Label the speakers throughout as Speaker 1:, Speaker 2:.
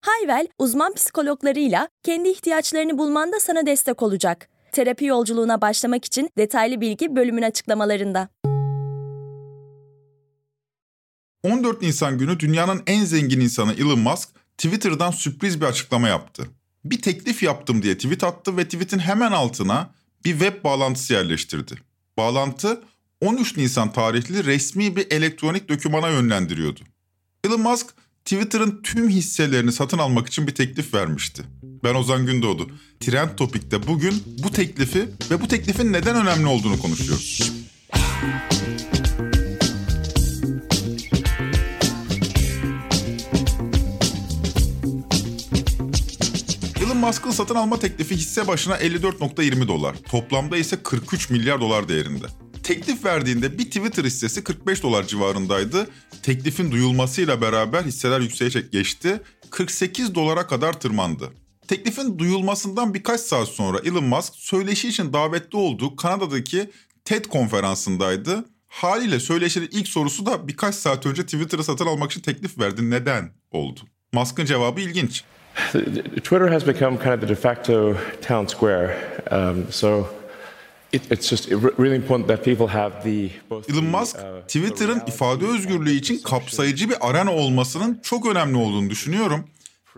Speaker 1: Hayvel, uzman psikologlarıyla kendi ihtiyaçlarını bulmanda sana destek olacak. Terapi yolculuğuna başlamak için detaylı bilgi bölümün açıklamalarında.
Speaker 2: 14 Nisan günü dünyanın en zengin insanı Elon Musk Twitter'dan sürpriz bir açıklama yaptı. Bir teklif yaptım diye tweet attı ve tweetin hemen altına bir web bağlantısı yerleştirdi. Bağlantı 13 Nisan tarihli resmi bir elektronik dokümana yönlendiriyordu. Elon Musk Twitter'ın tüm hisselerini satın almak için bir teklif vermişti. Ben Ozan Gündoğdu. Trend Topik'te bugün bu teklifi ve bu teklifin neden önemli olduğunu konuşuyoruz. Elon Musk'ın satın alma teklifi hisse başına 54.20 dolar. Toplamda ise 43 milyar dolar değerinde. Teklif verdiğinde bir Twitter hissesi 45 dolar civarındaydı. Teklifin duyulmasıyla beraber hisseler yükselişe geçti. 48 dolara kadar tırmandı. Teklifin duyulmasından birkaç saat sonra Elon Musk söyleşi için davetli olduğu Kanada'daki TED konferansındaydı. Haliyle söyleşinin ilk sorusu da birkaç saat önce Twitter'ı satın almak için teklif verdi. Neden oldu? Musk'ın cevabı ilginç.
Speaker 3: Twitter has become kind of the de facto town square. Um, so
Speaker 2: Elon Musk
Speaker 3: uh,
Speaker 2: Twitter'ın ifade özgürlüğü için kapsayıcı bir arena olmasının çok önemli olduğunu düşünüyorum.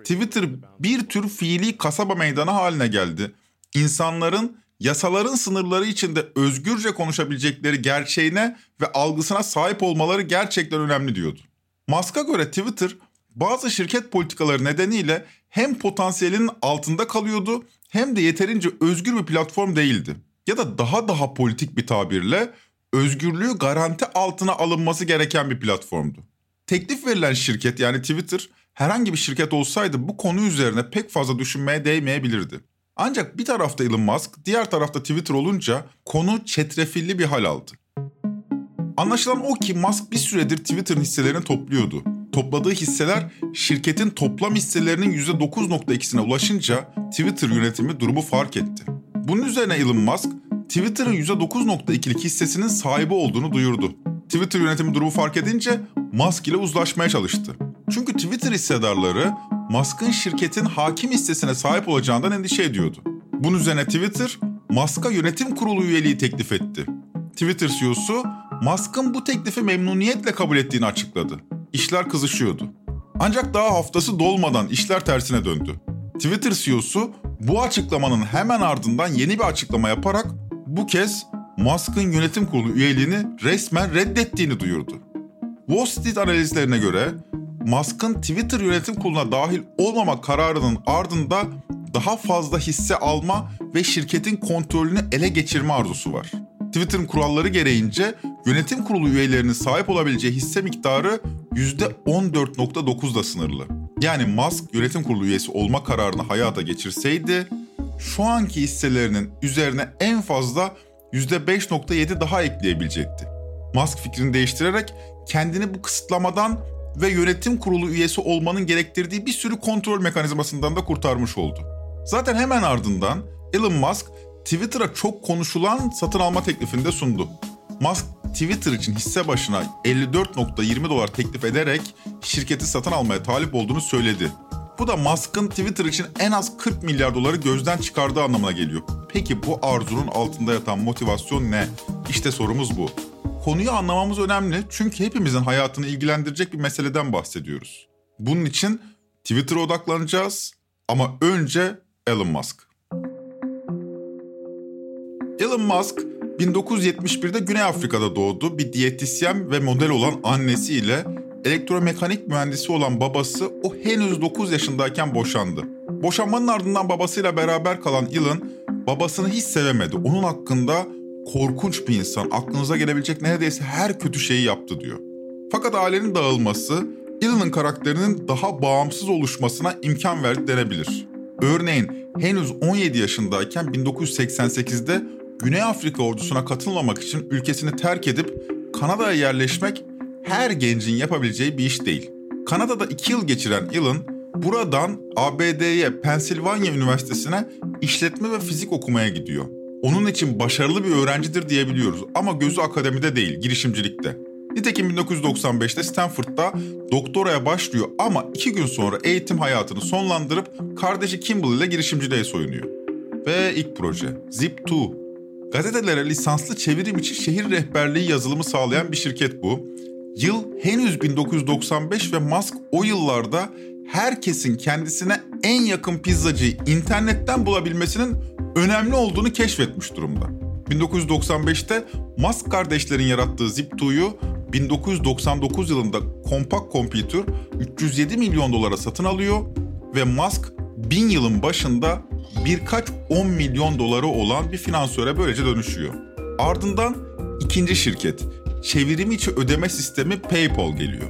Speaker 2: Twitter bir tür fiili kasaba meydanı haline geldi. İnsanların yasaların sınırları içinde özgürce konuşabilecekleri gerçeğine ve algısına sahip olmaları gerçekten önemli diyordu. Musk'a göre Twitter bazı şirket politikaları nedeniyle hem potansiyelinin altında kalıyordu hem de yeterince özgür bir platform değildi. Ya da daha daha politik bir tabirle özgürlüğü garanti altına alınması gereken bir platformdu. Teklif verilen şirket yani Twitter herhangi bir şirket olsaydı bu konu üzerine pek fazla düşünmeye değmeyebilirdi. Ancak bir tarafta Elon Musk, diğer tarafta Twitter olunca konu çetrefilli bir hal aldı. Anlaşılan o ki Musk bir süredir Twitter'ın hisselerini topluyordu. Topladığı hisseler şirketin toplam hisselerinin %9.2'sine ulaşınca Twitter yönetimi durumu fark etti. Bunun üzerine Elon Musk, Twitter'ın %9.2'lik hissesinin sahibi olduğunu duyurdu. Twitter yönetimi durumu fark edince Musk ile uzlaşmaya çalıştı. Çünkü Twitter hissedarları Musk'ın şirketin hakim hissesine sahip olacağından endişe ediyordu. Bunun üzerine Twitter, Musk'a yönetim kurulu üyeliği teklif etti. Twitter CEO'su Musk'ın bu teklifi memnuniyetle kabul ettiğini açıkladı. İşler kızışıyordu. Ancak daha haftası dolmadan işler tersine döndü. Twitter CEO'su bu açıklamanın hemen ardından yeni bir açıklama yaparak bu kez Musk'ın yönetim kurulu üyeliğini resmen reddettiğini duyurdu. Wall Street analizlerine göre Musk'ın Twitter yönetim kuruluna dahil olmama kararının ardında daha fazla hisse alma ve şirketin kontrolünü ele geçirme arzusu var. Twitter'ın kuralları gereğince yönetim kurulu üyelerinin sahip olabileceği hisse miktarı %14.9'da sınırlı. Yani Musk yönetim kurulu üyesi olma kararını hayata geçirseydi şu anki hisselerinin üzerine en fazla %5.7 daha ekleyebilecekti. Musk fikrini değiştirerek kendini bu kısıtlamadan ve yönetim kurulu üyesi olmanın gerektirdiği bir sürü kontrol mekanizmasından da kurtarmış oldu. Zaten hemen ardından Elon Musk Twitter'a çok konuşulan satın alma teklifini de sundu. Musk Twitter için hisse başına 54.20 dolar teklif ederek şirketi satın almaya talip olduğunu söyledi. Bu da Musk'ın Twitter için en az 40 milyar doları gözden çıkardığı anlamına geliyor. Peki bu arzunun altında yatan motivasyon ne? İşte sorumuz bu. Konuyu anlamamız önemli çünkü hepimizin hayatını ilgilendirecek bir meseleden bahsediyoruz. Bunun için Twitter'a odaklanacağız ama önce Elon Musk. Elon Musk 1971'de Güney Afrika'da doğdu. Bir diyetisyen ve model olan annesiyle elektromekanik mühendisi olan babası o henüz 9 yaşındayken boşandı. Boşanmanın ardından babasıyla beraber kalan Elon babasını hiç sevemedi. Onun hakkında korkunç bir insan, aklınıza gelebilecek neredeyse her kötü şeyi yaptı diyor. Fakat ailenin dağılması Elon'ın karakterinin daha bağımsız oluşmasına imkan verdi denebilir. Örneğin henüz 17 yaşındayken 1988'de Güney Afrika ordusuna katılmamak için ülkesini terk edip Kanada'ya yerleşmek her gencin yapabileceği bir iş değil. Kanada'da 2 yıl geçiren Elon buradan ABD'ye Pennsylvania Üniversitesi'ne işletme ve fizik okumaya gidiyor. Onun için başarılı bir öğrencidir diyebiliyoruz ama gözü akademide değil, girişimcilikte. Nitekim 1995'te Stanford'da doktoraya başlıyor ama iki gün sonra eğitim hayatını sonlandırıp kardeşi Kimball ile girişimciliğe soyunuyor. Ve ilk proje Zip2. Gazetelere lisanslı çevirim için şehir rehberliği yazılımı sağlayan bir şirket bu. Yıl henüz 1995 ve Musk o yıllarda herkesin kendisine en yakın pizzacıyı internetten bulabilmesinin önemli olduğunu keşfetmiş durumda. 1995'te Musk kardeşlerin yarattığı Zip2'yu 1999 yılında Compaq Computer 307 milyon dolara satın alıyor ve Musk bin yılın başında birkaç 10 milyon doları olan bir finansöre böylece dönüşüyor. Ardından ikinci şirket, çevirim içi ödeme sistemi PayPal geliyor.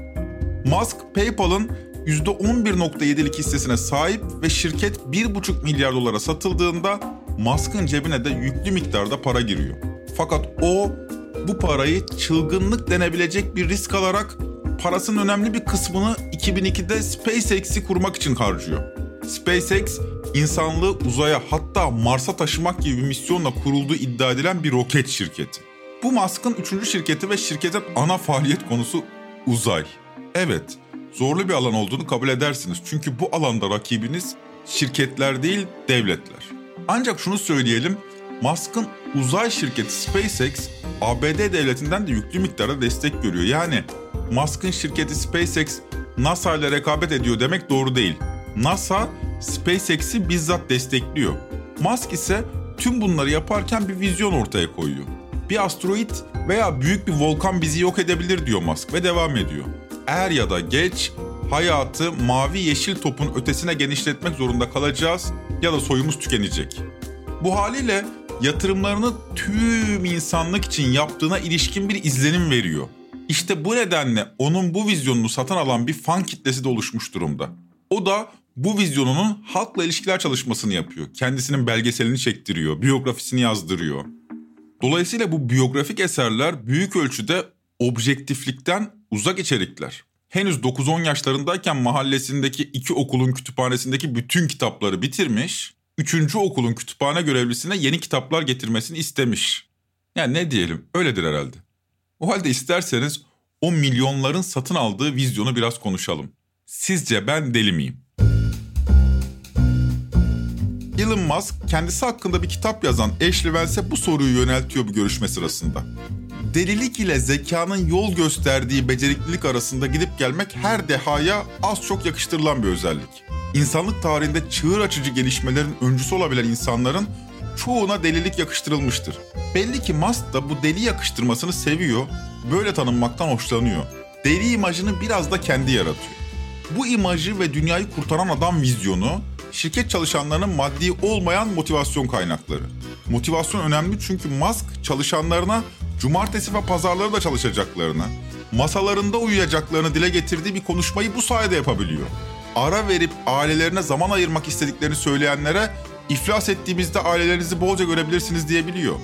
Speaker 2: Musk, PayPal'ın %11.7'lik hissesine sahip ve şirket 1,5 milyar dolara satıldığında Musk'ın cebine de yüklü miktarda para giriyor. Fakat o bu parayı çılgınlık denebilecek bir risk alarak parasının önemli bir kısmını 2002'de SpaceX'i kurmak için harcıyor. SpaceX, insanlığı uzaya hatta Mars'a taşımak gibi bir misyonla kurulduğu iddia edilen bir roket şirketi. Bu Musk'ın üçüncü şirketi ve şirketin ana faaliyet konusu uzay. Evet, zorlu bir alan olduğunu kabul edersiniz. Çünkü bu alanda rakibiniz şirketler değil, devletler. Ancak şunu söyleyelim, Musk'ın uzay şirketi SpaceX, ABD devletinden de yüklü miktarda destek görüyor. Yani Musk'ın şirketi SpaceX, NASA ile rekabet ediyor demek doğru değil. NASA, SpaceX'i bizzat destekliyor. Musk ise tüm bunları yaparken bir vizyon ortaya koyuyor. Bir asteroid veya büyük bir volkan bizi yok edebilir diyor Musk ve devam ediyor. Er ya da geç hayatı mavi yeşil topun ötesine genişletmek zorunda kalacağız ya da soyumuz tükenecek. Bu haliyle yatırımlarını tüm insanlık için yaptığına ilişkin bir izlenim veriyor. İşte bu nedenle onun bu vizyonunu satın alan bir fan kitlesi de oluşmuş durumda. O da bu vizyonunun halkla ilişkiler çalışmasını yapıyor. Kendisinin belgeselini çektiriyor, biyografisini yazdırıyor. Dolayısıyla bu biyografik eserler büyük ölçüde objektiflikten uzak içerikler. Henüz 9-10 yaşlarındayken mahallesindeki iki okulun kütüphanesindeki bütün kitapları bitirmiş, üçüncü okulun kütüphane görevlisine yeni kitaplar getirmesini istemiş. Yani ne diyelim, öyledir herhalde. O halde isterseniz o milyonların satın aldığı vizyonu biraz konuşalım. Sizce ben deli miyim? Elon Musk kendisi hakkında bir kitap yazan Ashley Welch'e bu soruyu yöneltiyor bu görüşme sırasında. Delilik ile zekanın yol gösterdiği beceriklilik arasında gidip gelmek her dehaya az çok yakıştırılan bir özellik. İnsanlık tarihinde çığır açıcı gelişmelerin öncüsü olabilen insanların çoğuna delilik yakıştırılmıştır. Belli ki Musk da bu deli yakıştırmasını seviyor, böyle tanınmaktan hoşlanıyor. Deli imajını biraz da kendi yaratıyor. Bu imajı ve dünyayı kurtaran adam vizyonu şirket çalışanlarının maddi olmayan motivasyon kaynakları. Motivasyon önemli çünkü Musk çalışanlarına cumartesi ve pazarları da çalışacaklarını, masalarında uyuyacaklarını dile getirdiği bir konuşmayı bu sayede yapabiliyor. Ara verip ailelerine zaman ayırmak istediklerini söyleyenlere iflas ettiğimizde ailelerinizi bolca görebilirsiniz diyebiliyor.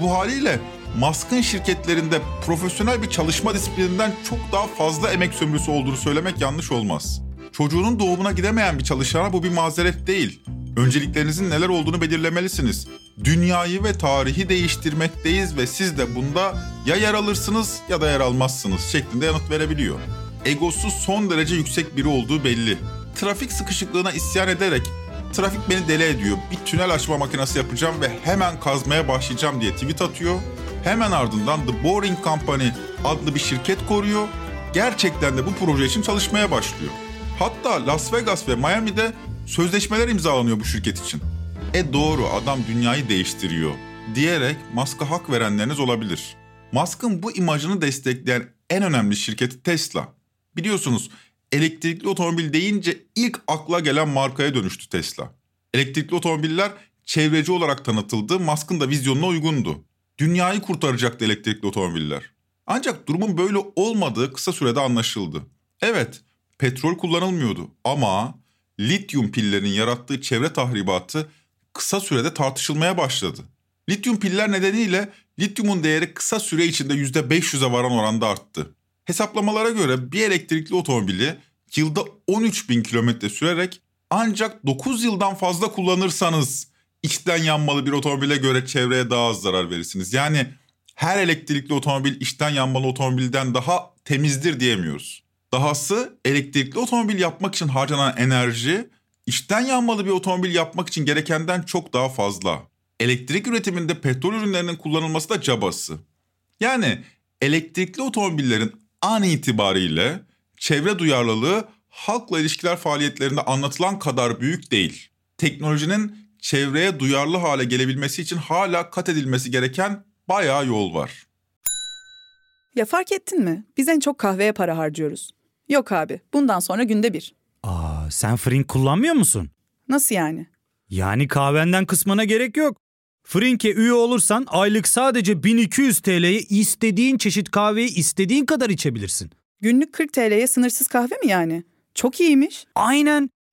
Speaker 2: Bu haliyle Musk'ın şirketlerinde profesyonel bir çalışma disiplininden çok daha fazla emek sömürüsü olduğunu söylemek yanlış olmaz. Çocuğunun doğumuna gidemeyen bir çalışana bu bir mazeret değil. Önceliklerinizin neler olduğunu belirlemelisiniz. Dünyayı ve tarihi değiştirmekteyiz ve siz de bunda ya yer alırsınız ya da yer almazsınız şeklinde yanıt verebiliyor. Egosu son derece yüksek biri olduğu belli. Trafik sıkışıklığına isyan ederek trafik beni deli ediyor. Bir tünel açma makinesi yapacağım ve hemen kazmaya başlayacağım diye tweet atıyor. Hemen ardından The Boring Company adlı bir şirket koruyor. Gerçekten de bu proje için çalışmaya başlıyor. Hatta Las Vegas ve Miami'de sözleşmeler imzalanıyor bu şirket için. E doğru adam dünyayı değiştiriyor diyerek Musk'a hak verenleriniz olabilir. Musk'ın bu imajını destekleyen en önemli şirketi Tesla. Biliyorsunuz elektrikli otomobil deyince ilk akla gelen markaya dönüştü Tesla. Elektrikli otomobiller çevreci olarak tanıtıldı, Musk'ın da vizyonuna uygundu. Dünyayı kurtaracaktı elektrikli otomobiller. Ancak durumun böyle olmadığı kısa sürede anlaşıldı. Evet, petrol kullanılmıyordu ama lityum pillerin yarattığı çevre tahribatı kısa sürede tartışılmaya başladı. Lityum piller nedeniyle lityumun değeri kısa süre içinde %500'e varan oranda arttı. Hesaplamalara göre bir elektrikli otomobili yılda 13 bin kilometre sürerek ancak 9 yıldan fazla kullanırsanız içten yanmalı bir otomobile göre çevreye daha az zarar verirsiniz. Yani her elektrikli otomobil içten yanmalı otomobilden daha temizdir diyemiyoruz. Dahası elektrikli otomobil yapmak için harcanan enerji içten yanmalı bir otomobil yapmak için gerekenden çok daha fazla. Elektrik üretiminde petrol ürünlerinin kullanılması da cabası. Yani elektrikli otomobillerin an itibariyle çevre duyarlılığı halkla ilişkiler faaliyetlerinde anlatılan kadar büyük değil. Teknolojinin çevreye duyarlı hale gelebilmesi için hala kat edilmesi gereken bayağı yol var.
Speaker 4: Ya fark ettin mi? Biz en çok kahveye para harcıyoruz. Yok abi, bundan sonra günde bir.
Speaker 5: Aa, sen Frink kullanmıyor musun?
Speaker 4: Nasıl yani?
Speaker 5: Yani kahvenden kısmına gerek yok. Frink'e üye olursan aylık sadece 1200 TL'ye istediğin çeşit kahveyi istediğin kadar içebilirsin.
Speaker 4: Günlük 40 TL'ye sınırsız kahve mi yani? Çok iyiymiş.
Speaker 5: Aynen.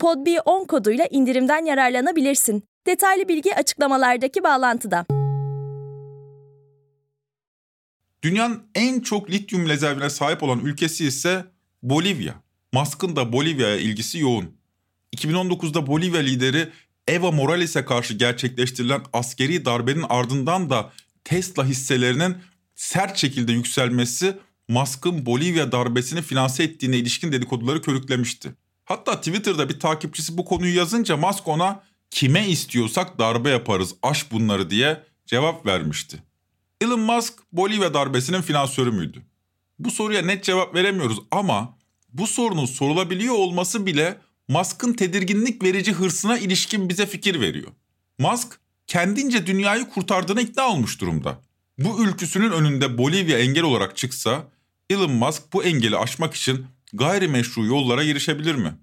Speaker 1: PodB10 koduyla indirimden yararlanabilirsin. Detaylı bilgi açıklamalardaki bağlantıda.
Speaker 2: Dünyanın en çok lityum rezervine sahip olan ülkesi ise Bolivya. Musk'ın da Bolivya'ya ilgisi yoğun. 2019'da Bolivya lideri Evo Morales'e karşı gerçekleştirilen askeri darbenin ardından da Tesla hisselerinin sert şekilde yükselmesi Musk'ın Bolivya darbesini finanse ettiğine ilişkin dedikoduları körüklemişti. Hatta Twitter'da bir takipçisi bu konuyu yazınca Musk ona kime istiyorsak darbe yaparız aş bunları diye cevap vermişti. Elon Musk Bolivya darbesinin finansörü müydü? Bu soruya net cevap veremiyoruz ama bu sorunun sorulabiliyor olması bile Musk'ın tedirginlik verici hırsına ilişkin bize fikir veriyor. Musk kendince dünyayı kurtardığına ikna olmuş durumda. Bu ülküsünün önünde Bolivya engel olarak çıksa Elon Musk bu engeli aşmak için gayrimeşru yollara girişebilir mi?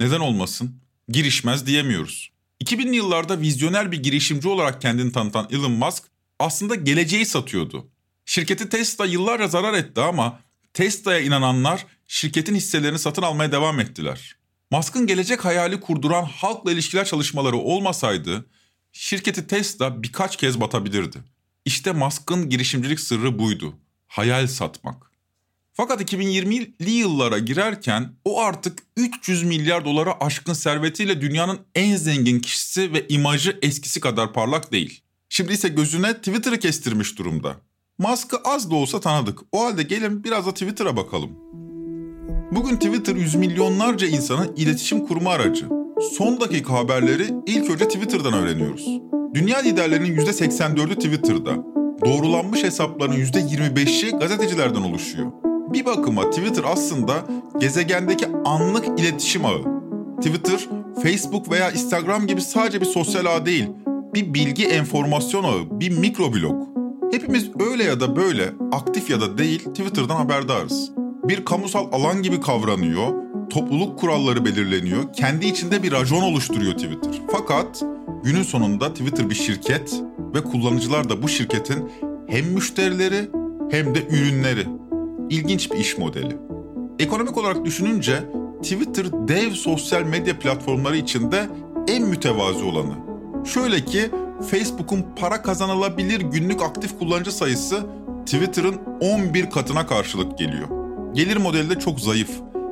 Speaker 2: Neden olmasın? Girişmez diyemiyoruz. 2000'li yıllarda vizyoner bir girişimci olarak kendini tanıtan Elon Musk aslında geleceği satıyordu. Şirketi Tesla yıllarca zarar etti ama Tesla'ya inananlar şirketin hisselerini satın almaya devam ettiler. Musk'ın gelecek hayali kurduran halkla ilişkiler çalışmaları olmasaydı şirketi Tesla birkaç kez batabilirdi. İşte Musk'ın girişimcilik sırrı buydu. Hayal satmak. Fakat 2020'li yıllara girerken o artık 300 milyar dolara aşkın servetiyle dünyanın en zengin kişisi ve imajı eskisi kadar parlak değil. Şimdi ise gözüne Twitter'ı kestirmiş durumda. Musk'ı az da olsa tanıdık. O halde gelin biraz da Twitter'a bakalım. Bugün Twitter yüz milyonlarca insanın iletişim kurma aracı. Son dakika haberleri ilk önce Twitter'dan öğreniyoruz. Dünya liderlerinin %84'ü Twitter'da. Doğrulanmış hesapların %25'i gazetecilerden oluşuyor. Bir bakıma Twitter aslında gezegendeki anlık iletişim ağı. Twitter, Facebook veya Instagram gibi sadece bir sosyal ağ değil, bir bilgi enformasyon ağı, bir mikroblog. Hepimiz öyle ya da böyle, aktif ya da değil Twitter'dan haberdarız. Bir kamusal alan gibi kavranıyor, topluluk kuralları belirleniyor, kendi içinde bir rajon oluşturuyor Twitter. Fakat günün sonunda Twitter bir şirket ve kullanıcılar da bu şirketin hem müşterileri hem de ürünleri. İlginç bir iş modeli. Ekonomik olarak düşününce Twitter dev sosyal medya platformları içinde en mütevazi olanı. Şöyle ki Facebook'un para kazanılabilir günlük aktif kullanıcı sayısı Twitter'ın 11 katına karşılık geliyor. Gelir modeli de çok zayıf.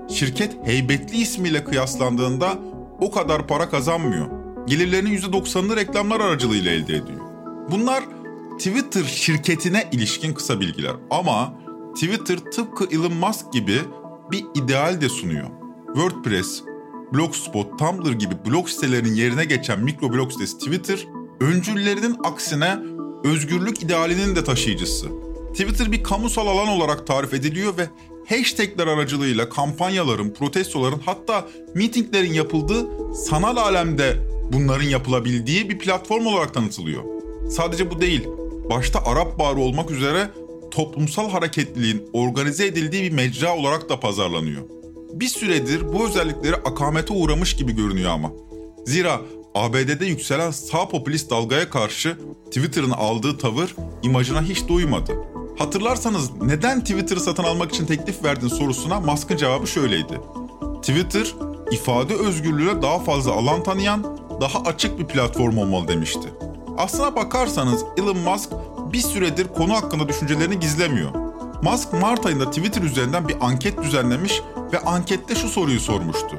Speaker 2: Şirket heybetli ismiyle kıyaslandığında o kadar para kazanmıyor. Gelirlerinin %90'ını reklamlar aracılığıyla elde ediyor. Bunlar Twitter şirketine ilişkin kısa bilgiler ama Twitter tıpkı Elon Musk gibi bir ideal de sunuyor. WordPress, Blogspot, Tumblr gibi blog sitelerinin yerine geçen mikroblog sitesi Twitter, öncüllerinin aksine özgürlük idealinin de taşıyıcısı. Twitter bir kamusal alan olarak tarif ediliyor ve hashtagler aracılığıyla kampanyaların, protestoların hatta mitinglerin yapıldığı sanal alemde bunların yapılabildiği bir platform olarak tanıtılıyor. Sadece bu değil, başta Arap Baharı olmak üzere toplumsal hareketliliğin organize edildiği bir mecra olarak da pazarlanıyor. Bir süredir bu özellikleri akamete uğramış gibi görünüyor ama. Zira ABD'de yükselen sağ popülist dalgaya karşı Twitter'ın aldığı tavır imajına hiç doymadı. Hatırlarsanız neden Twitter'ı satın almak için teklif verdin sorusuna Musk'ın cevabı şöyleydi. Twitter, ifade özgürlüğüne daha fazla alan tanıyan, daha açık bir platform olmalı demişti. Aslına bakarsanız Elon Musk bir süredir konu hakkında düşüncelerini gizlemiyor. Musk Mart ayında Twitter üzerinden bir anket düzenlemiş ve ankette şu soruyu sormuştu.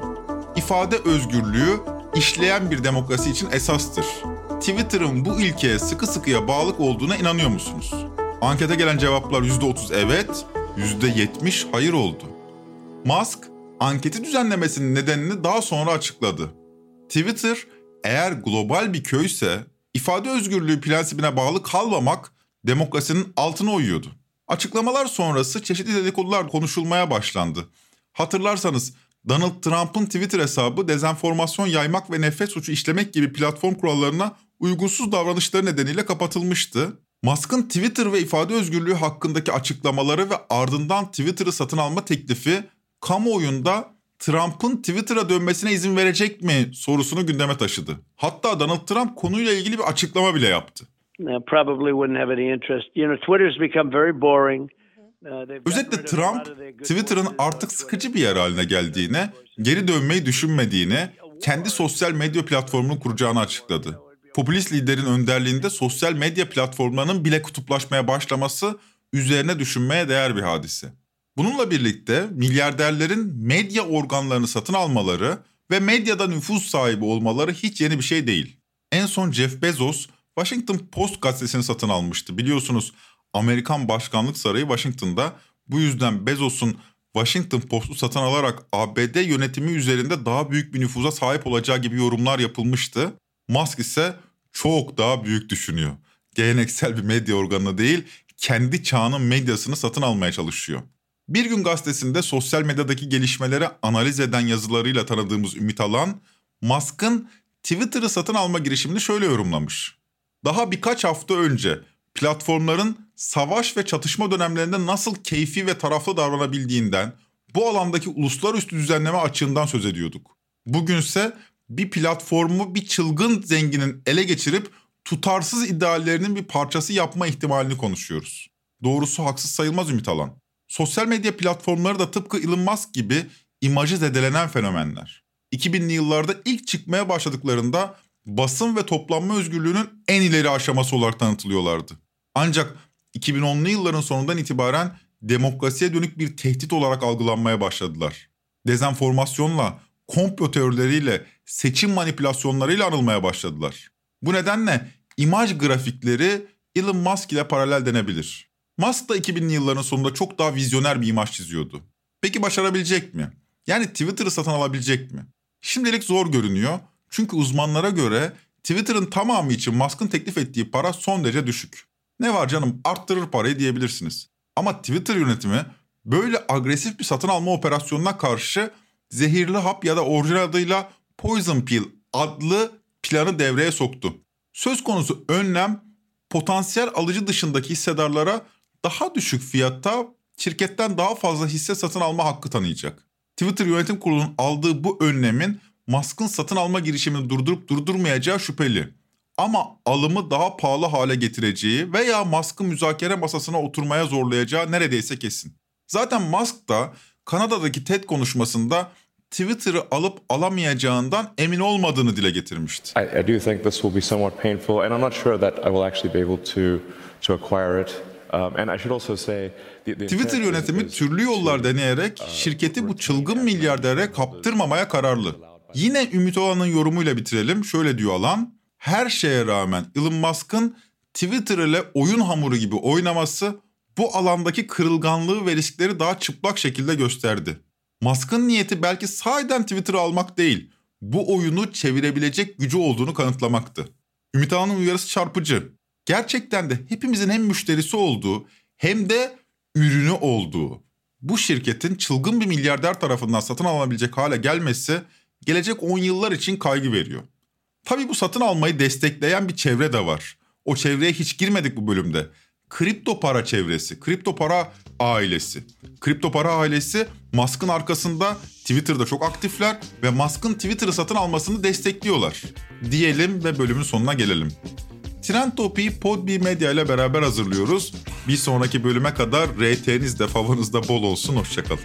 Speaker 2: İfade özgürlüğü işleyen bir demokrasi için esastır. Twitter'ın bu ilkeye sıkı sıkıya bağlı olduğuna inanıyor musunuz? Ankete gelen cevaplar %30 evet, %70 hayır oldu. Musk, anketi düzenlemesinin nedenini daha sonra açıkladı. Twitter, eğer global bir köyse ifade özgürlüğü prensibine bağlı kalmamak demokrasinin altına uyuyordu. Açıklamalar sonrası çeşitli dedikodular konuşulmaya başlandı. Hatırlarsanız Donald Trump'ın Twitter hesabı dezenformasyon yaymak ve nefret suçu işlemek gibi platform kurallarına uygunsuz davranışları nedeniyle kapatılmıştı. Musk'ın Twitter ve ifade özgürlüğü hakkındaki açıklamaları ve ardından Twitter'ı satın alma teklifi kamuoyunda Trump'ın Twitter'a dönmesine izin verecek mi sorusunu gündeme taşıdı. Hatta Donald Trump konuyla ilgili bir açıklama bile yaptı.
Speaker 6: Probably wouldn't have any interest. You know, Twitter's become very boring.
Speaker 2: Uh, Özetle Trump, Twitter'ın artık sıkıcı bir yer haline geldiğine, geri dönmeyi düşünmediğine, kendi sosyal medya platformunu kuracağını açıkladı. Popülist liderin önderliğinde sosyal medya platformlarının bile kutuplaşmaya başlaması üzerine düşünmeye değer bir hadise. Bununla birlikte milyarderlerin medya organlarını satın almaları ve medyada nüfus sahibi olmaları hiç yeni bir şey değil. En son Jeff Bezos Washington Post gazetesini satın almıştı. Biliyorsunuz Amerikan Başkanlık Sarayı Washington'da. Bu yüzden Bezos'un Washington Post'u satın alarak ABD yönetimi üzerinde daha büyük bir nüfuza sahip olacağı gibi yorumlar yapılmıştı. Musk ise çok daha büyük düşünüyor. Geleneksel bir medya organı değil, kendi çağının medyasını satın almaya çalışıyor. Bir gün gazetesinde sosyal medyadaki gelişmeleri analiz eden yazılarıyla tanıdığımız Ümit Alan, Musk'ın Twitter'ı satın alma girişimini şöyle yorumlamış. Daha birkaç hafta önce platformların savaş ve çatışma dönemlerinde nasıl keyfi ve taraflı davranabildiğinden, bu alandaki uluslararası düzenleme açığından söz ediyorduk. Bugünse bir platformu bir çılgın zenginin ele geçirip tutarsız ideallerinin bir parçası yapma ihtimalini konuşuyoruz. Doğrusu haksız sayılmaz Ümit Alan. Sosyal medya platformları da tıpkı Elon Musk gibi imajı zedelenen fenomenler. 2000'li yıllarda ilk çıkmaya başladıklarında basın ve toplanma özgürlüğünün en ileri aşaması olarak tanıtılıyorlardı. Ancak 2010'lu yılların sonundan itibaren demokrasiye dönük bir tehdit olarak algılanmaya başladılar. Dezenformasyonla, komplo teorileriyle, seçim manipülasyonlarıyla anılmaya başladılar. Bu nedenle imaj grafikleri Elon Musk ile paralel denebilir. Musk da 2000'li yılların sonunda çok daha vizyoner bir imaj çiziyordu. Peki başarabilecek mi? Yani Twitter'ı satın alabilecek mi? Şimdilik zor görünüyor. Çünkü uzmanlara göre Twitter'ın tamamı için Musk'ın teklif ettiği para son derece düşük. Ne var canım arttırır parayı diyebilirsiniz. Ama Twitter yönetimi böyle agresif bir satın alma operasyonuna karşı zehirli hap ya da orijinal adıyla Poison Pill adlı planı devreye soktu. Söz konusu önlem potansiyel alıcı dışındaki hissedarlara daha düşük fiyatta şirketten daha fazla hisse satın alma hakkı tanıyacak. Twitter Yönetim Kurulu'nun aldığı bu önlemin Musk'ın satın alma girişimini durdurup durdurmayacağı şüpheli. Ama alımı daha pahalı hale getireceği veya Musk'ı müzakere masasına oturmaya zorlayacağı neredeyse kesin. Zaten Musk da Kanada'daki TED konuşmasında Twitter'ı alıp alamayacağından emin olmadığını dile getirmişti.
Speaker 3: I, I do think this will be somewhat painful, and I'm not sure that I will actually be able to to acquire it. Um,
Speaker 2: Twitter yönetimi türlü yollar deneyerek
Speaker 3: uh,
Speaker 2: şirketi bu çılgın milyardere kaptırmamaya kararlı. Yine Ümit Olan'ın yorumuyla bitirelim. Şöyle diyor Alan. Her şeye rağmen Elon Musk'ın Twitter ile oyun hamuru gibi oynaması bu alandaki kırılganlığı ve riskleri daha çıplak şekilde gösterdi. Musk'ın niyeti belki sahiden Twitter'ı almak değil, bu oyunu çevirebilecek gücü olduğunu kanıtlamaktı. Ümit Ağa'nın uyarısı çarpıcı. Gerçekten de hepimizin hem müşterisi olduğu hem de ürünü olduğu bu şirketin çılgın bir milyarder tarafından satın alınabilecek hale gelmesi gelecek 10 yıllar için kaygı veriyor. Tabii bu satın almayı destekleyen bir çevre de var. O çevreye hiç girmedik bu bölümde. Kripto para çevresi, kripto para ailesi. Kripto para ailesi Musk'ın arkasında Twitter'da çok aktifler ve Musk'ın Twitter'ı satın almasını destekliyorlar. Diyelim ve bölümün sonuna gelelim. Trend Topi'yi Podbi Medya ile beraber hazırlıyoruz. Bir sonraki bölüme kadar RT'niz de favanız da bol olsun. Hoşçakalın.